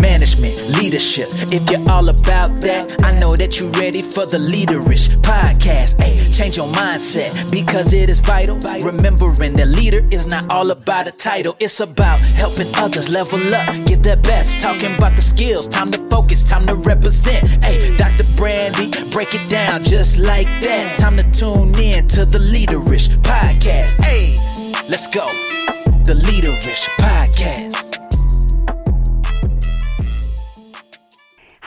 management, leadership. If you're all about that, I know that you're ready for the Leaderish podcast. Hey, change your mindset because it is vital. Remembering that leader is not all about a title, it's about helping others level up, give their best. Talking about the skills, time to focus, time to represent. Hey, Dr. Brandi, break it down just like that. Time to tune in to the Leaderish podcast. Hey, let's go. The Leaderish podcast.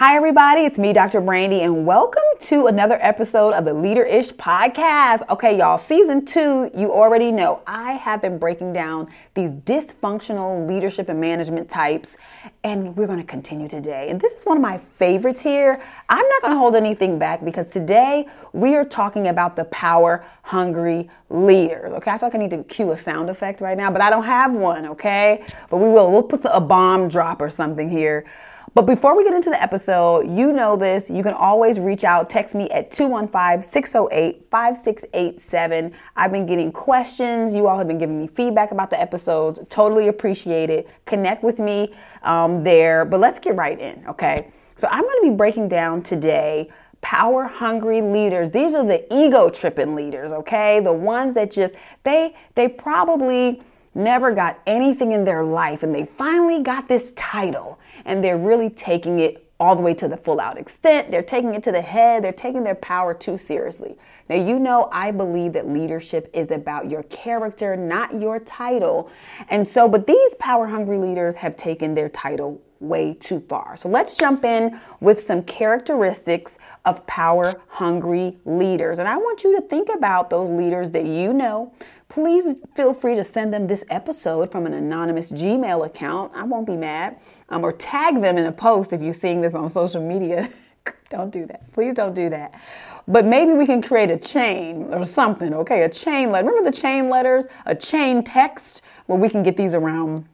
Hi, everybody. It's me, Dr. Brandi, and welcome to another episode of the Leader-ish podcast. Okay, y'all, season two, you already know I have been breaking down these dysfunctional leadership and management types, and we're going to continue today. And this is one of my favorites here. I'm not going to hold anything back because today we are talking about the power hungry leader. Okay, I feel like I need to cue a sound effect right now, but I don't have one. Okay, but we will. We'll put a bomb drop or something here. But before we get into the episode, you know this. You can always reach out, text me at 215 608 5687. I've been getting questions. You all have been giving me feedback about the episodes. Totally appreciate it. Connect with me um, there. But let's get right in, okay? So I'm going to be breaking down today power hungry leaders these are the ego tripping leaders okay the ones that just they they probably never got anything in their life and they finally got this title and they're really taking it all the way to the full out extent. They're taking it to the head. They're taking their power too seriously. Now, you know, I believe that leadership is about your character, not your title. And so, but these power hungry leaders have taken their title way too far. So let's jump in with some characteristics of power hungry leaders. And I want you to think about those leaders that you know, please feel free to send them this episode from an anonymous Gmail account. I won't be mad. Um, or tag them in a post if you're seeing this on social media. don't do that. Please don't do that. But maybe we can create a chain or something, okay? A chain letter. Remember the chain letters? A chain text where we can get these around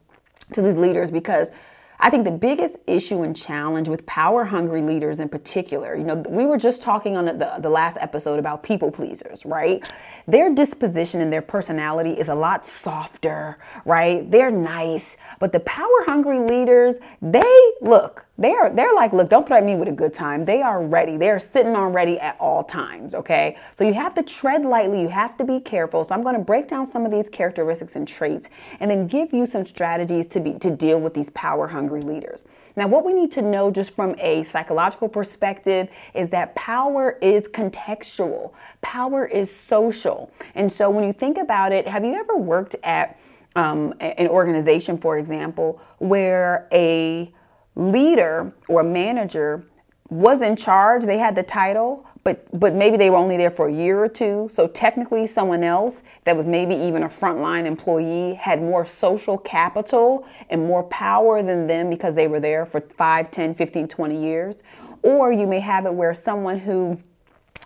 to these leaders because I think the biggest issue and challenge with power hungry leaders in particular, you know, we were just talking on the, the last episode about people pleasers, right? Their disposition and their personality is a lot softer, right? They're nice, but the power hungry leaders, they look, they're they're like, look, don't threaten me with a good time. They are ready. They're sitting on ready at all times. Okay, so you have to tread lightly. You have to be careful. So I'm going to break down some of these characteristics and traits, and then give you some strategies to be to deal with these power hungry leaders. Now, what we need to know just from a psychological perspective is that power is contextual. Power is social, and so when you think about it, have you ever worked at um, an organization, for example, where a leader or manager was in charge, they had the title, but but maybe they were only there for a year or two. So technically someone else that was maybe even a frontline employee had more social capital and more power than them because they were there for 5, 10, 15, 20 years. Or you may have it where someone who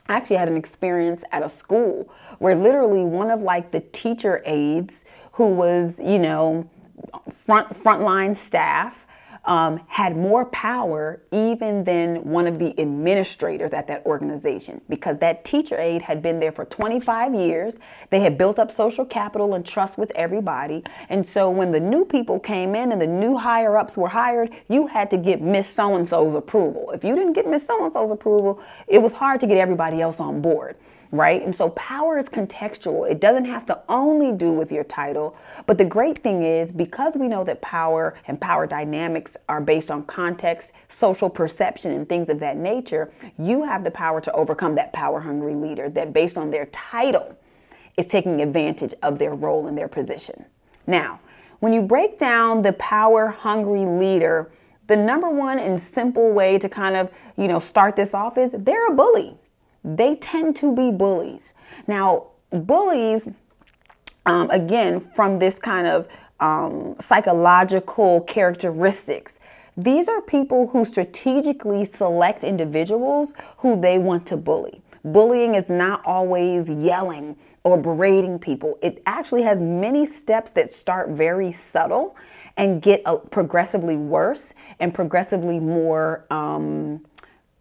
actually had an experience at a school where literally one of like the teacher aides who was, you know, front frontline staff um, had more power even than one of the administrators at that organization because that teacher aide had been there for 25 years. They had built up social capital and trust with everybody. And so when the new people came in and the new higher ups were hired, you had to get Miss So and so's approval. If you didn't get Miss So and so's approval, it was hard to get everybody else on board right? And so power is contextual. It doesn't have to only do with your title. But the great thing is, because we know that power and power dynamics are based on context, social perception, and things of that nature, you have the power to overcome that power hungry leader that, based on their title, is taking advantage of their role and their position. Now, when you break down the power hungry leader, the number one and simple way to kind of, you know, start this off is they're a bully they tend to be bullies. Now, bullies, um, again, from this kind of um, psychological characteristics, these are people who strategically select individuals who they want to bully. Bullying is not always yelling or berating people. It actually has many steps that start very subtle and get uh, progressively worse and progressively more um,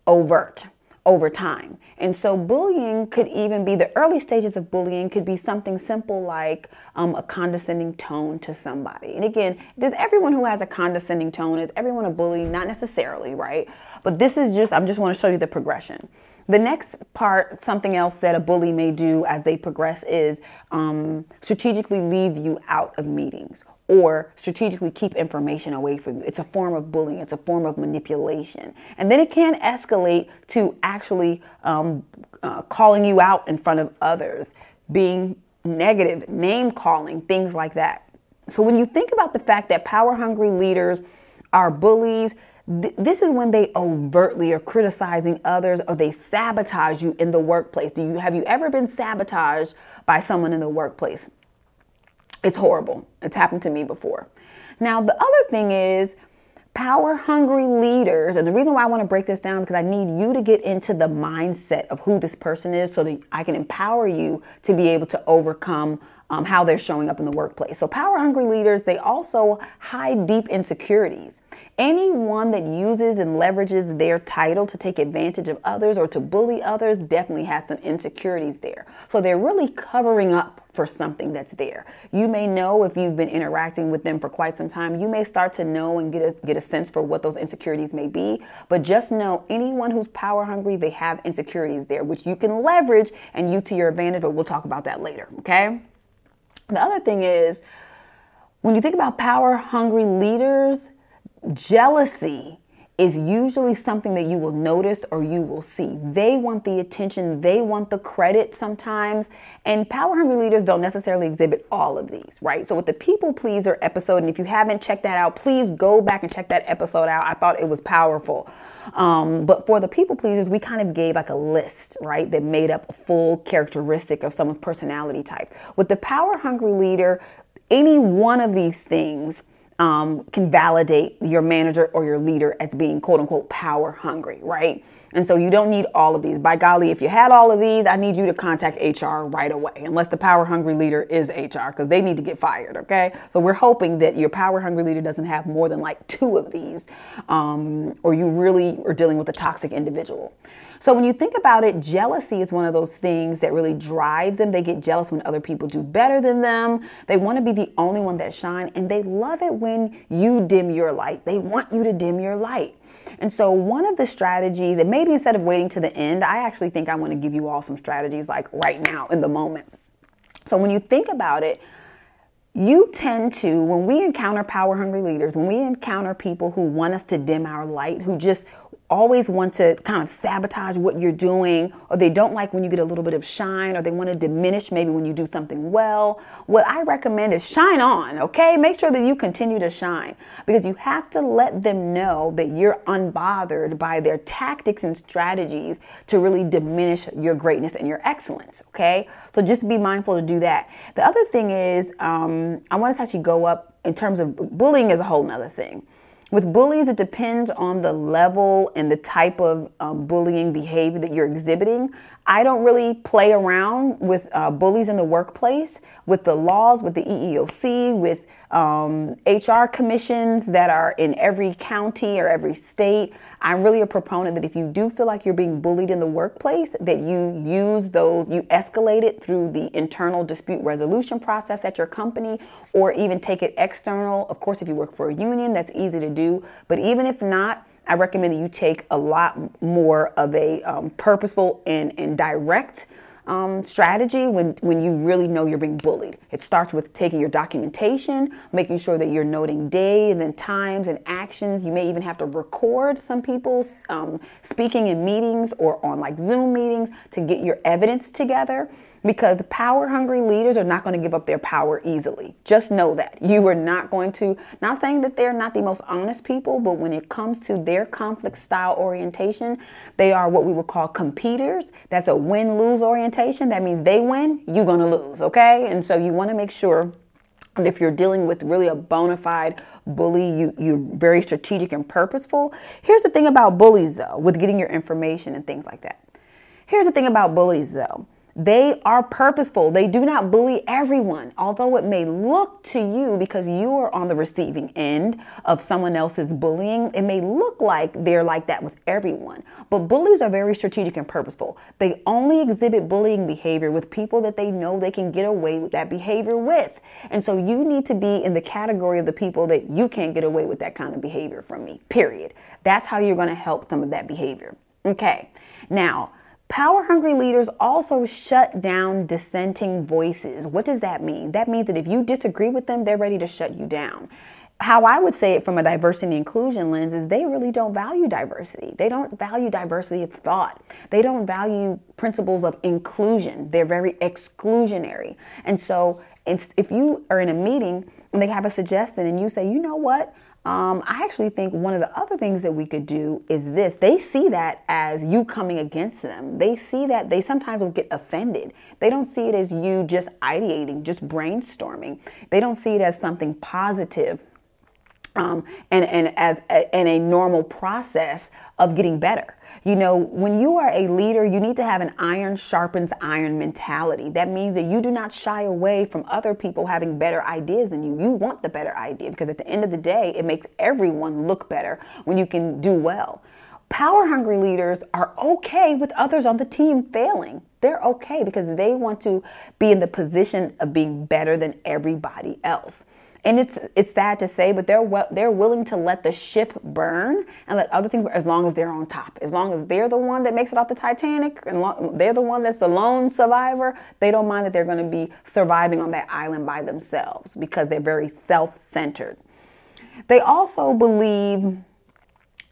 overt over time. And so bullying could even be the early stages of bullying could be something simple like um, a condescending tone to somebody. And again, does everyone who has a condescending tone, is everyone a bully? Not necessarily, right? But this is just, I'm just want to show you the progression. The next part, something else that a bully may do as they progress is um, strategically leave you out of meetings or strategically keep information away from you. It's a form of bullying, it's a form of manipulation. And then it can escalate to actually um, uh, calling you out in front of others, being negative, name calling, things like that. So when you think about the fact that power hungry leaders are bullies, this is when they overtly are criticizing others or they sabotage you in the workplace. Do you have you ever been sabotaged by someone in the workplace? It's horrible. It's happened to me before. Now, the other thing is power hungry leaders, and the reason why I want to break this down because I need you to get into the mindset of who this person is so that I can empower you to be able to overcome um, how they're showing up in the workplace. So, power hungry leaders, they also hide deep insecurities. Anyone that uses and leverages their title to take advantage of others or to bully others definitely has some insecurities there. So, they're really covering up for something that's there. You may know if you've been interacting with them for quite some time, you may start to know and get a, get a sense for what those insecurities may be. But just know anyone who's power hungry, they have insecurities there, which you can leverage and use to your advantage, but we'll talk about that later, okay? The other thing is, when you think about power hungry leaders, jealousy is usually something that you will notice or you will see. They want the attention, they want the credit sometimes. And power hungry leaders don't necessarily exhibit all of these, right? So, with the people pleaser episode, and if you haven't checked that out, please go back and check that episode out. I thought it was powerful. Um, but for the people pleasers, we kind of gave like a list, right, that made up a full characteristic of someone's personality type. With the power hungry leader, any one of these things um, can validate your manager or your leader as being quote unquote power hungry, right? And so you don't need all of these. By golly, if you had all of these, I need you to contact HR right away, unless the power hungry leader is HR, because they need to get fired, okay? So we're hoping that your power hungry leader doesn't have more than like two of these, um, or you really are dealing with a toxic individual. So when you think about it, jealousy is one of those things that really drives them. They get jealous when other people do better than them. They want to be the only one that shine and they love it when you dim your light. They want you to dim your light. And so one of the strategies, and maybe instead of waiting to the end, I actually think I want to give you all some strategies like right now in the moment. So when you think about it, you tend to, when we encounter power hungry leaders, when we encounter people who want us to dim our light, who just always want to kind of sabotage what you're doing, or they don't like when you get a little bit of shine, or they want to diminish maybe when you do something well. What I recommend is shine on, okay? Make sure that you continue to shine because you have to let them know that you're unbothered by their tactics and strategies to really diminish your greatness and your excellence, okay? So just be mindful to do that. The other thing is, um, I want to actually go up in terms of bullying is a whole nother thing. With bullies, it depends on the level and the type of um, bullying behavior that you're exhibiting. I don't really play around with uh, bullies in the workplace, with the laws, with the EEOC, with um, HR commissions that are in every county or every state. I'm really a proponent that if you do feel like you're being bullied in the workplace, that you use those, you escalate it through the internal dispute resolution process at your company, or even take it external. Of course, if you work for a union, that's easy to do. But even if not, I recommend that you take a lot more of a um, purposeful and, and direct um, strategy when, when you really know you're being bullied. It starts with taking your documentation, making sure that you're noting day and then times and actions. You may even have to record some people's um, speaking in meetings or on like Zoom meetings to get your evidence together because power hungry leaders are not going to give up their power easily. Just know that. You are not going to, not saying that they're not the most honest people, but when it comes to their conflict style orientation, they are what we would call competitors. That's a win lose orientation. That means they win, you're going to lose, okay? And so you want to make sure that if you're dealing with really a bona fide bully, you, you're very strategic and purposeful. Here's the thing about bullies, though, with getting your information and things like that. Here's the thing about bullies, though They are purposeful. They do not bully everyone, although it may look to you because you are on the receiving end of someone else's bullying. It may look like they're like that with everyone. But bullies are very strategic and purposeful. They only exhibit bullying behavior with people that they know they can get away with that behavior with. And so you need to be in the category of the people that you can't get away with that kind of behavior from me, period. That's how you're going to help some of that behavior. Okay. Now, Power hungry leaders also shut down dissenting voices. What does that mean? That means that if you disagree with them, they're ready to shut you down. How I would say it from a diversity and inclusion lens is they really don't value diversity. They don't value diversity of thought. They don't value principles of inclusion. They're very exclusionary. And so if you are in a meeting and they have a suggestion and you say, you know what? Um, I actually think one of the other things that we could do is this. They see that as you coming against them. They see that they sometimes will get offended. They don't see it as you just ideating, just brainstorming. They don't see it as something positive um, and, and as a, and a normal process of getting better. You know, when you are a leader, you need to have an iron sharpens iron mentality. That means that you do not shy away from other people having better ideas than you. You want the better idea because at the end of the day, it makes everyone look better when you can do well. Power hungry leaders are okay with others on the team failing. They're okay because they want to be in the position of being better than everybody else. And it's it's sad to say, but they're they're willing to let the ship burn and let other things as long as they're on top. As long as they're the one that makes it off the Titanic and lo- they're the one that's the lone survivor, they don't mind that they're going to be surviving on that island by themselves because they're very self-centered. They also believe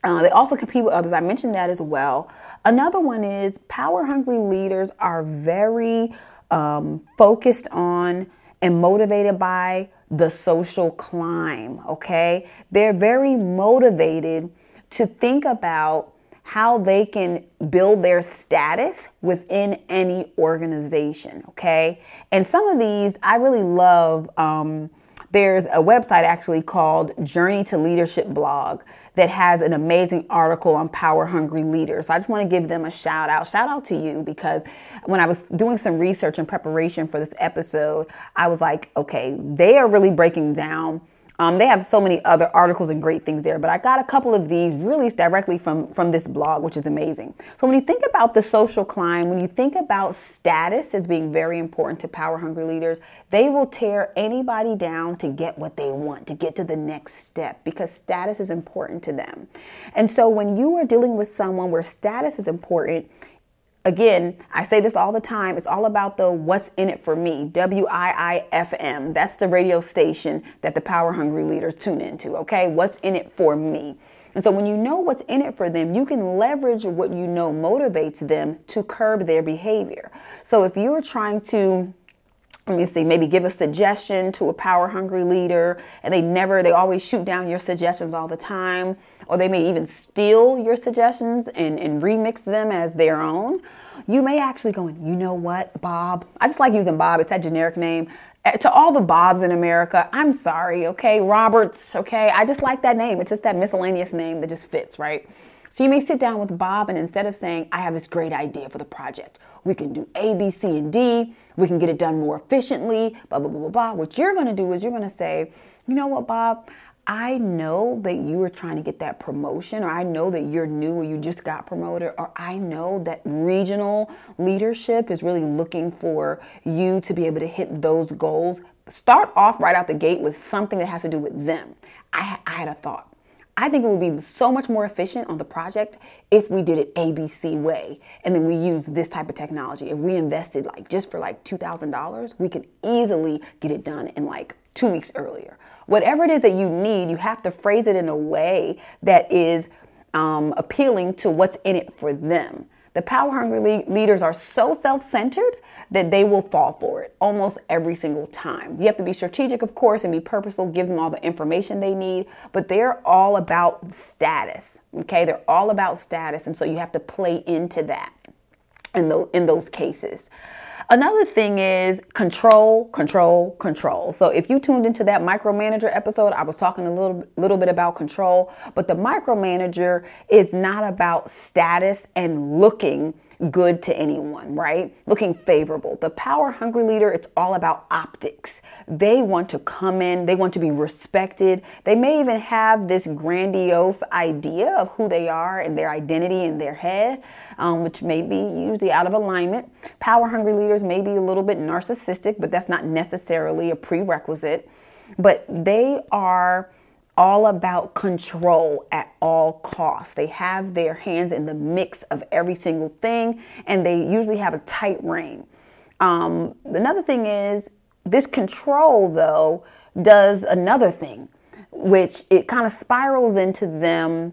uh, they also compete with others. I mentioned that as well. Another one is power hungry leaders are very um, focused on and motivated by the social climb, okay? They're very motivated to think about how they can build their status within any organization, okay? And some of these I really love. Um, there's a website actually called Journey to Leadership blog that has an amazing article on power hungry leaders. So I just want to give them a shout out. Shout out to you because when I was doing some research in preparation for this episode, I was like, okay, they are really breaking down um, they have so many other articles and great things there, but I got a couple of these released directly from, from this blog, which is amazing. So when you think about the social climb, when you think about status as being very important to power hungry leaders, they will tear anybody down to get what they want, to get to the next step, because status is important to them. And so when you are dealing with someone where status is important, Again, I say this all the time. It's all about the what's in it for me. W I I F M. That's the radio station that the power hungry leaders tune into, okay? What's in it for me? And so when you know what's in it for them, you can leverage what you know motivates them to curb their behavior. So if you're trying to let me see, maybe give a suggestion to a power hungry leader and they never, they always shoot down your suggestions all the time, or they may even steal your suggestions and, and remix them as their own. You may actually go, you know what, Bob? I just like using Bob, it's that generic name. Eh, to all the Bobs in America, I'm sorry, okay? Roberts, okay? I just like that name. It's just that miscellaneous name that just fits, right? So you may sit down with Bob and instead of saying, I have this great idea for the project, we can do A, B, C, and D, we can get it done more efficiently, blah, blah, blah, blah, blah. What you're gonna do is you're gonna say, you know what, Bob? I know that you are trying to get that promotion, or I know that you're new or you just got promoted, or I know that regional leadership is really looking for you to be able to hit those goals. Start off right out the gate with something that has to do with them. I, I had a thought. I think it would be so much more efficient on the project if we did it ABC way and then we use this type of technology. If we invested like just for like $2,000, we could easily get it done in like two weeks earlier. Whatever it is that you need, you have to phrase it in a way that is um, appealing to what's in it for them. The power hungry leaders are so self centered that they will fall for it almost every single time. You have to be strategic, of course, and be purposeful, give them all the information they need, but they're all about status. Okay, they're all about status, and so you have to play into that in, the, in those cases. Another thing is control, control, control. So if you tuned into that micromanager episode, I was talking a little little bit about control, but the micromanager is not about status and looking good to anyone, right? Looking favorable. The power hungry leader, it's all about optics. They want to come in, they want to be respected. They may even have this grandiose idea of who they are and their identity in their head, um, which may be usually out of alignment. Power hungry leaders may be a little bit narcissistic, but that's not necessarily a prerequisite. But they are all about control at all costs. They have their hands in the mix of every single thing, and they usually have a tight rein. Um, another thing is this control, though, does another thing, which it kind of spirals into them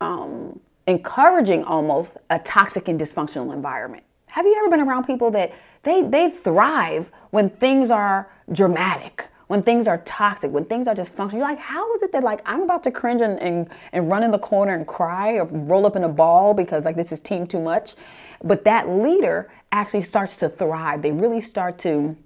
um, encouraging almost a toxic and dysfunctional environment. Have you ever been around people that they they thrive when things are dramatic? When things are toxic, when things are dysfunctional, you're like, how is it that like I'm about to cringe and, and, and run in the corner and cry or roll up in a ball because like this is team too much? But that leader actually starts to thrive. They really start to,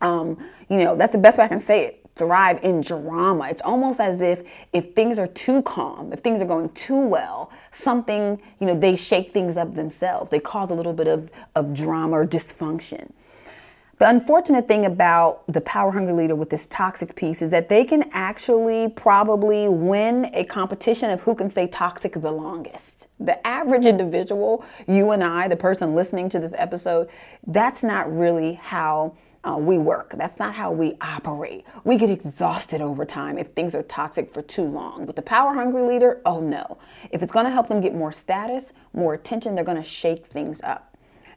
um, you know, that's the best way I can say it thrive in drama. It's almost as if if things are too calm, if things are going too well, something, you know, they shake things up themselves. They cause a little bit of, of drama or dysfunction. The unfortunate thing about the power hungry leader with this toxic piece is that they can actually probably win a competition of who can stay toxic the longest. The average individual, you and I, the person listening to this episode, that's not really how uh, we work. That's not how we operate. We get exhausted over time if things are toxic for too long. But the power hungry leader, oh no. If it's going to help them get more status, more attention, they're going to shake things up.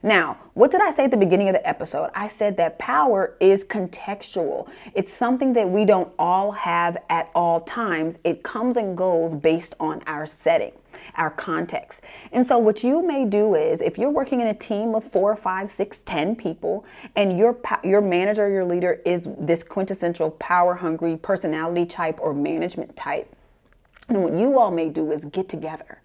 Now, what did I say at the beginning of the episode? I said that power is contextual. It's something that we don't all have at all times. It comes and goes based on our setting, our context. And so, what you may do is if you're working in a team of four, five, six, ten people, and your, your manager, your leader is this quintessential power hungry personality type or management type, then what you all may do is get together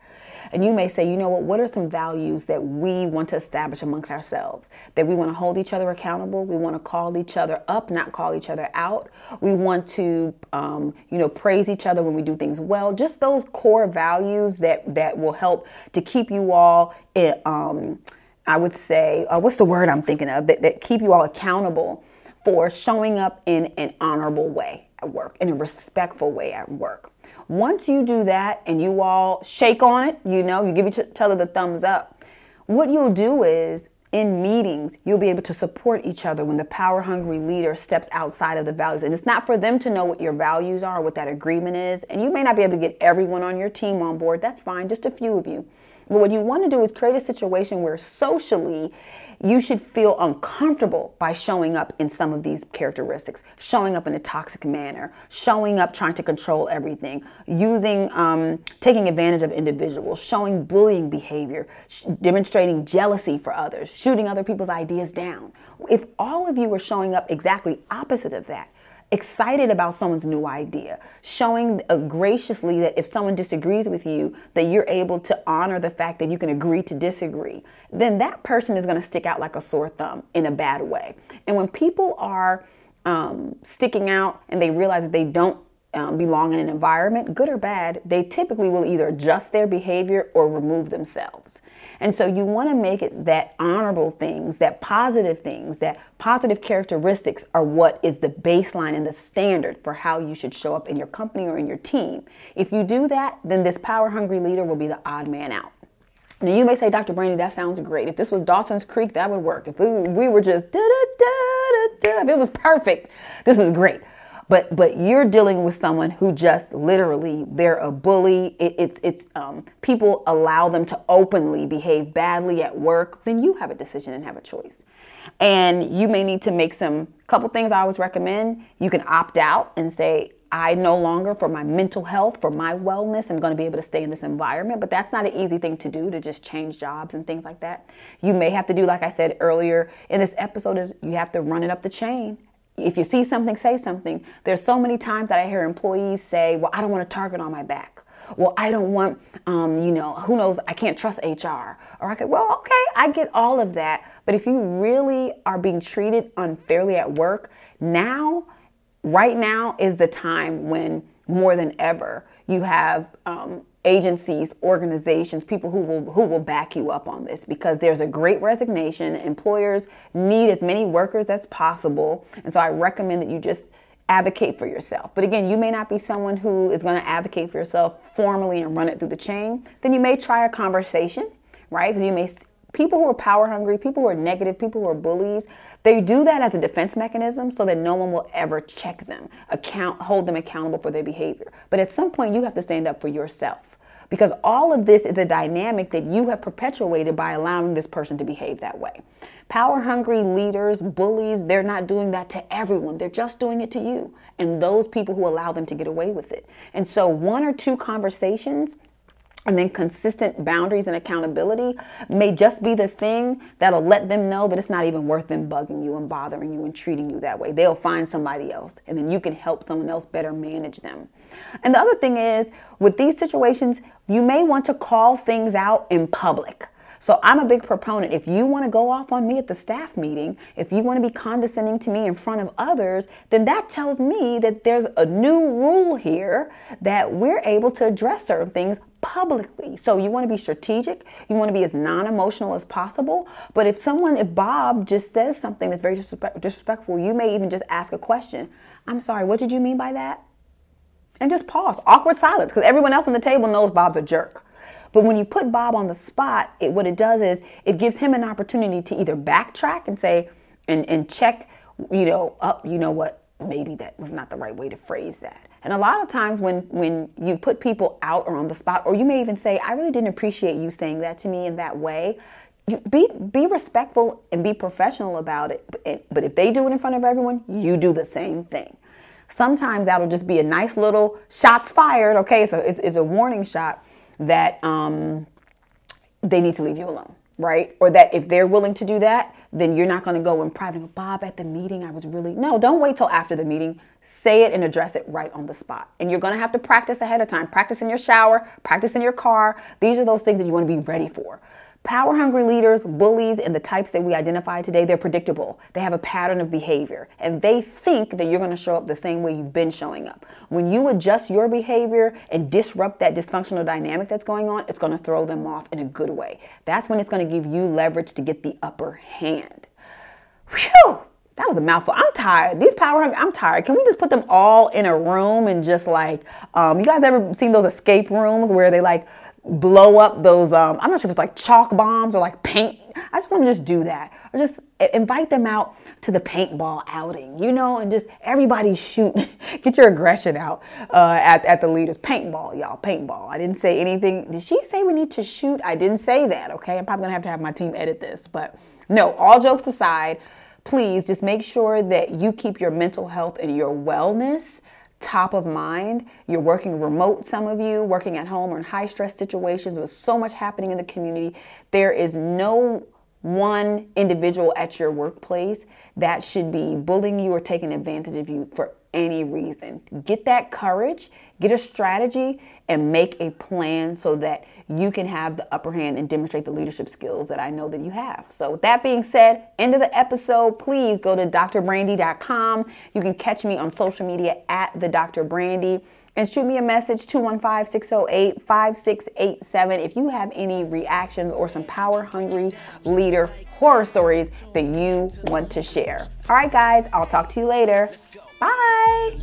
and you may say, you know what, what are some values that we want to establish amongst ourselves? That we want to hold each other accountable. We want to call each other up, not call each other out. We want to, um, you know, praise each other when we do things well. Just those core values that, that will help to keep you all, in, um, I would say, uh, what's the word I'm thinking of, that, that keep you all accountable for showing up in an honorable way at work, in a respectful way at work. Once you do that and you all shake on it, you know, you give each other the thumbs up, what you'll do is in meetings, you'll be able to support each other when the power hungry leader steps outside of the values. And it's not for them to know what your values are, what that agreement is. And you may not be able to get everyone on your team on board. That's fine, just a few of you. But what you want to do is create a situation where socially you should feel uncomfortable by showing up in some of these characteristics, showing up in a toxic manner, showing up trying to control everything, using, um, taking advantage of individuals, showing bullying behavior, sh- demonstrating jealousy for others, shooting other people's ideas down. If all of you are showing up exactly opposite of that, excited about someone's new idea, showing uh, graciously that if someone disagrees with you, that you're able to honor the fact that you can agree to disagree, then that person is going to stick out like a sore thumb in a bad way. And when people are um, sticking out and they realize that they don't um, belong in an environment, good or bad, they typically will either adjust their behavior or remove themselves. And so you want to make it that honorable things, that positive things, that positive characteristics are what is the baseline and the standard for how you should show up in your company or in your team. If you do that, then this power hungry leader will be the odd man out. Now you may say, Dr. Brandi, that sounds great. If this was Dawson's Creek, that would work. If we, we were just da da da da if it was perfect, this was great but but you're dealing with someone who just literally they're a bully it, it's it's um, people allow them to openly behave badly at work then you have a decision and have a choice and you may need to make some couple things i always recommend you can opt out and say I no longer, for my mental health, for my wellness, I'm going to be able to stay in this environment. But that's not an easy thing to do to just change jobs and things like that. You may have to do, like I said earlier in this episode, is you have to run it up the chain if you see something, say something. There's so many times that I hear employees say, Well, I don't want a target on my back. Well, I don't want, um, you know, who knows, I can't trust HR. Or I could, well, okay, I get all of that. But if you really are being treated unfairly at work, now, right now is the time when more than ever, you have um, agencies, organizations, people who will who will back you up on this because there's a great resignation. Employers need as many workers as possible, and so I recommend that you just advocate for yourself. But again, you may not be someone who is going to advocate for yourself formally and run it through the chain. Then you may try a conversation, right? Because you may people who are power hungry, people who are negative, people who are bullies, they do that as a defense mechanism so that no one will ever check them, account, hold them accountable for their behavior. But at some point, you have to stand up for yourself because all of this is a dynamic that you have perpetuated by allowing this person to behave that way. Power hungry leaders, bullies, they're not doing that to everyone. They're just doing it to you and those people who allow them to get away with it. And so, one or two conversations and then consistent boundaries and accountability may just be the thing that'll let them know that it's not even worth them bugging you and bothering you and treating you that way. They'll find somebody else and then you can help someone else better manage them. And the other thing is, with these situations, you may want to call things out in public. So I'm a big proponent. If you want to go off on me at the staff meeting, if you want to be condescending to me in front of others, then that tells me that there's a new rule here that we're able to address certain things publicly. So you want to be strategic, you want to be as non-emotional as possible. But if someone, if Bob just says something that's very disrespectful, you may even just ask a question. I'm sorry, what did you mean by that? And just pause. Awkward silence because everyone else on the table knows Bob's a jerk. But when you put Bob on the spot, it, what it does is it gives him an opportunity to either backtrack and say, and, and check, you know, up, you know what, maybe that was not the right way to phrase that. And a lot of times when when you put people out or on the spot, or you may even say, I really didn't appreciate you saying that to me in that way. Be be respectful and be professional about it. But if they do it in front of everyone, you do the same thing. Sometimes that'll just be a nice little shots fired. Okay, so it's, it's a warning shot that um, they need to leave you alone, right? Or that if they're willing to do that, then you're not going to go in private. Bob, at the meeting, I was really no. Don't wait till after the meeting. Say it and address it right on the spot. And you're going to have to practice ahead of time. Practice in your shower. Practice in your car. These are those things that you want to be ready for. Power hungry leaders, bullies, and the types that we identify today, they're predictable. They have a pattern of behavior and they think that you're going to show up the same way you've been showing up. When you adjust your behavior and disrupt that dysfunctional dynamic that's going on, it's going to throw them off in a good way. That's when it's going to give you leverage to get the upper hand. Whew! That was a mouthful. I'm tired. These power hungry, I'm tired. Can we just put them all in a room and just like, um, you guys ever seen those escape rooms where they like, blow up those um, i'm not sure if it's like chalk bombs or like paint. I just want to just do that. Or just invite them out to the paintball outing you know and just everybody shoot get your aggression out uh, at, at the leaders. Paintball y'all paintball. I didn't say anything. Did she say we need to shoot? I didn't say that okay? I'm probably gonna have to have my team edit this but no all jokes aside please just make sure that you keep your mental health and your wellness top of mind. You're working remote, some of you, working at home or in high stress situations with so much happening in the community. There is no one individual at your workplace that should be bullying you or taking advantage of you for any reason. Get that courage, get a strategy, and make a plan so that you can have the upper hand and demonstrate the leadership skills that I know that you have. So, with that being said, end of the episode, please go to drbrandi.com. You can catch me on social media at the Dr. Brandi and shoot me a message 215-608-5687 if you have any reactions or some power hungry leader horror stories that you want to share. All right guys, I'll talk to you later. Bye.